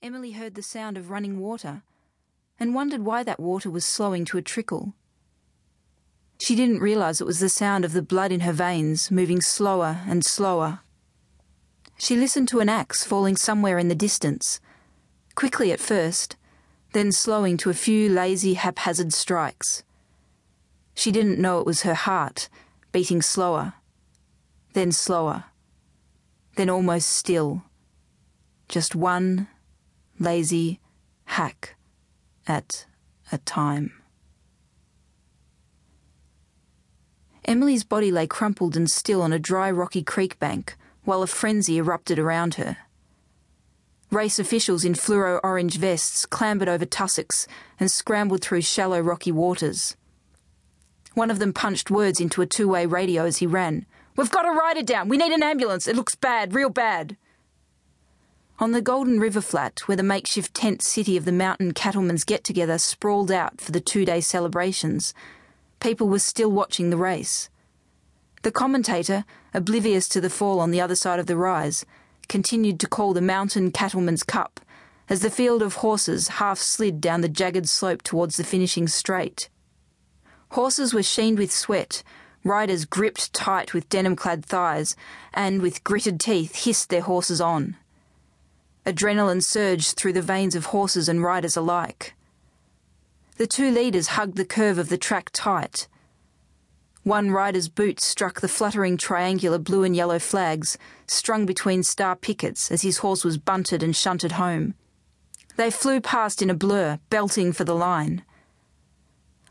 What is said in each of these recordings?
Emily heard the sound of running water and wondered why that water was slowing to a trickle. She didn't realise it was the sound of the blood in her veins moving slower and slower. She listened to an axe falling somewhere in the distance, quickly at first, then slowing to a few lazy, haphazard strikes. She didn't know it was her heart, beating slower, then slower, then almost still. Just one lazy hack at a time. Emily's body lay crumpled and still on a dry, rocky creek bank while a frenzy erupted around her. Race officials in fluoro orange vests clambered over tussocks and scrambled through shallow, rocky waters. One of them punched words into a two way radio as he ran. We've got a rider down! We need an ambulance! It looks bad, real bad! On the Golden River Flat, where the makeshift tent city of the mountain cattlemen's get together sprawled out for the two day celebrations, people were still watching the race. The commentator, oblivious to the fall on the other side of the rise, continued to call the Mountain Cattlemen's Cup as the field of horses half slid down the jagged slope towards the finishing straight. Horses were sheened with sweat, riders gripped tight with denim clad thighs, and with gritted teeth hissed their horses on. Adrenaline surged through the veins of horses and riders alike. The two leaders hugged the curve of the track tight. One rider's boot struck the fluttering triangular blue and yellow flags strung between star pickets as his horse was bunted and shunted home. They flew past in a blur, belting for the line.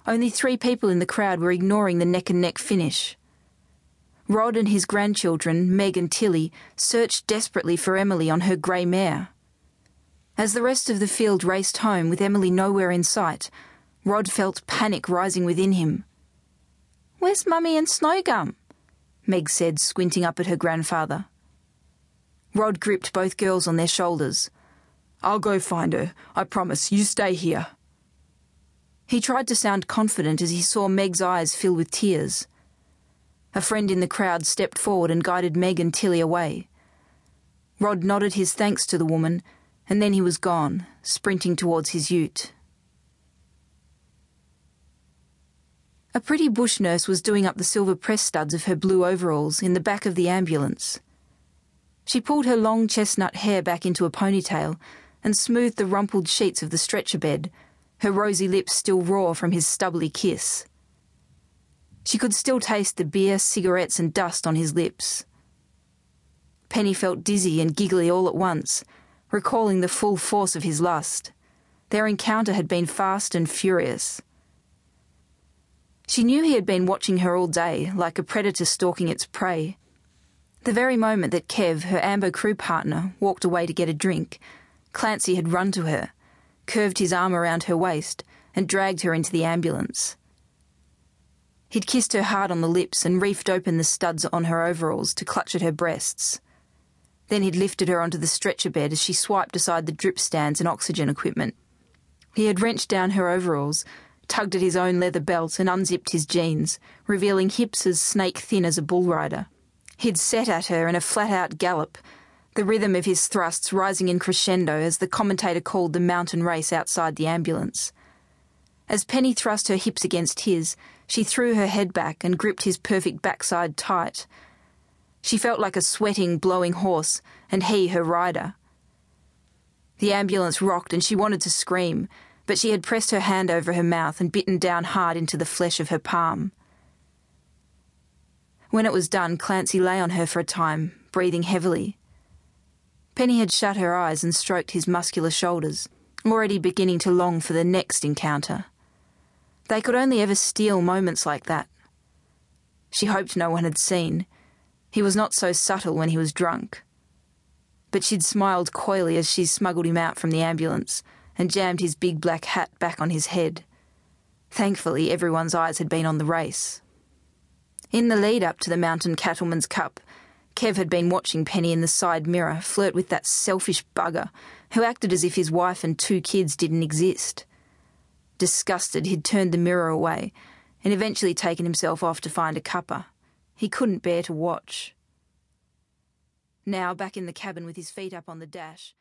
Only three people in the crowd were ignoring the neck and neck finish. Rod and his grandchildren, Meg and Tilly, searched desperately for Emily on her grey mare. As the rest of the field raced home with Emily nowhere in sight, Rod felt panic rising within him. Where's Mummy and Snowgum? Meg said, squinting up at her grandfather. Rod gripped both girls on their shoulders. I'll go find her, I promise. You stay here. He tried to sound confident as he saw Meg's eyes fill with tears. A friend in the crowd stepped forward and guided Meg and Tilly away. Rod nodded his thanks to the woman, and then he was gone, sprinting towards his ute. A pretty bush nurse was doing up the silver press studs of her blue overalls in the back of the ambulance. She pulled her long chestnut hair back into a ponytail and smoothed the rumpled sheets of the stretcher bed, her rosy lips still raw from his stubbly kiss. She could still taste the beer, cigarettes, and dust on his lips. Penny felt dizzy and giggly all at once, recalling the full force of his lust. Their encounter had been fast and furious. She knew he had been watching her all day, like a predator stalking its prey. The very moment that Kev, her Ambo crew partner, walked away to get a drink, Clancy had run to her, curved his arm around her waist, and dragged her into the ambulance. He'd kissed her hard on the lips and reefed open the studs on her overalls to clutch at her breasts. Then he'd lifted her onto the stretcher bed as she swiped aside the drip stands and oxygen equipment. He had wrenched down her overalls, tugged at his own leather belt, and unzipped his jeans, revealing hips as snake thin as a bull rider. He'd set at her in a flat out gallop, the rhythm of his thrusts rising in crescendo as the commentator called the mountain race outside the ambulance. As Penny thrust her hips against his, she threw her head back and gripped his perfect backside tight. She felt like a sweating, blowing horse, and he her rider. The ambulance rocked and she wanted to scream, but she had pressed her hand over her mouth and bitten down hard into the flesh of her palm. When it was done, Clancy lay on her for a time, breathing heavily. Penny had shut her eyes and stroked his muscular shoulders, already beginning to long for the next encounter. They could only ever steal moments like that. She hoped no one had seen. He was not so subtle when he was drunk. But she'd smiled coyly as she smuggled him out from the ambulance and jammed his big black hat back on his head. Thankfully, everyone's eyes had been on the race. In the lead up to the Mountain Cattleman's Cup, Kev had been watching Penny in the side mirror flirt with that selfish bugger who acted as if his wife and two kids didn't exist. Disgusted, he'd turned the mirror away and eventually taken himself off to find a cuppa. He couldn't bear to watch. Now, back in the cabin with his feet up on the dash,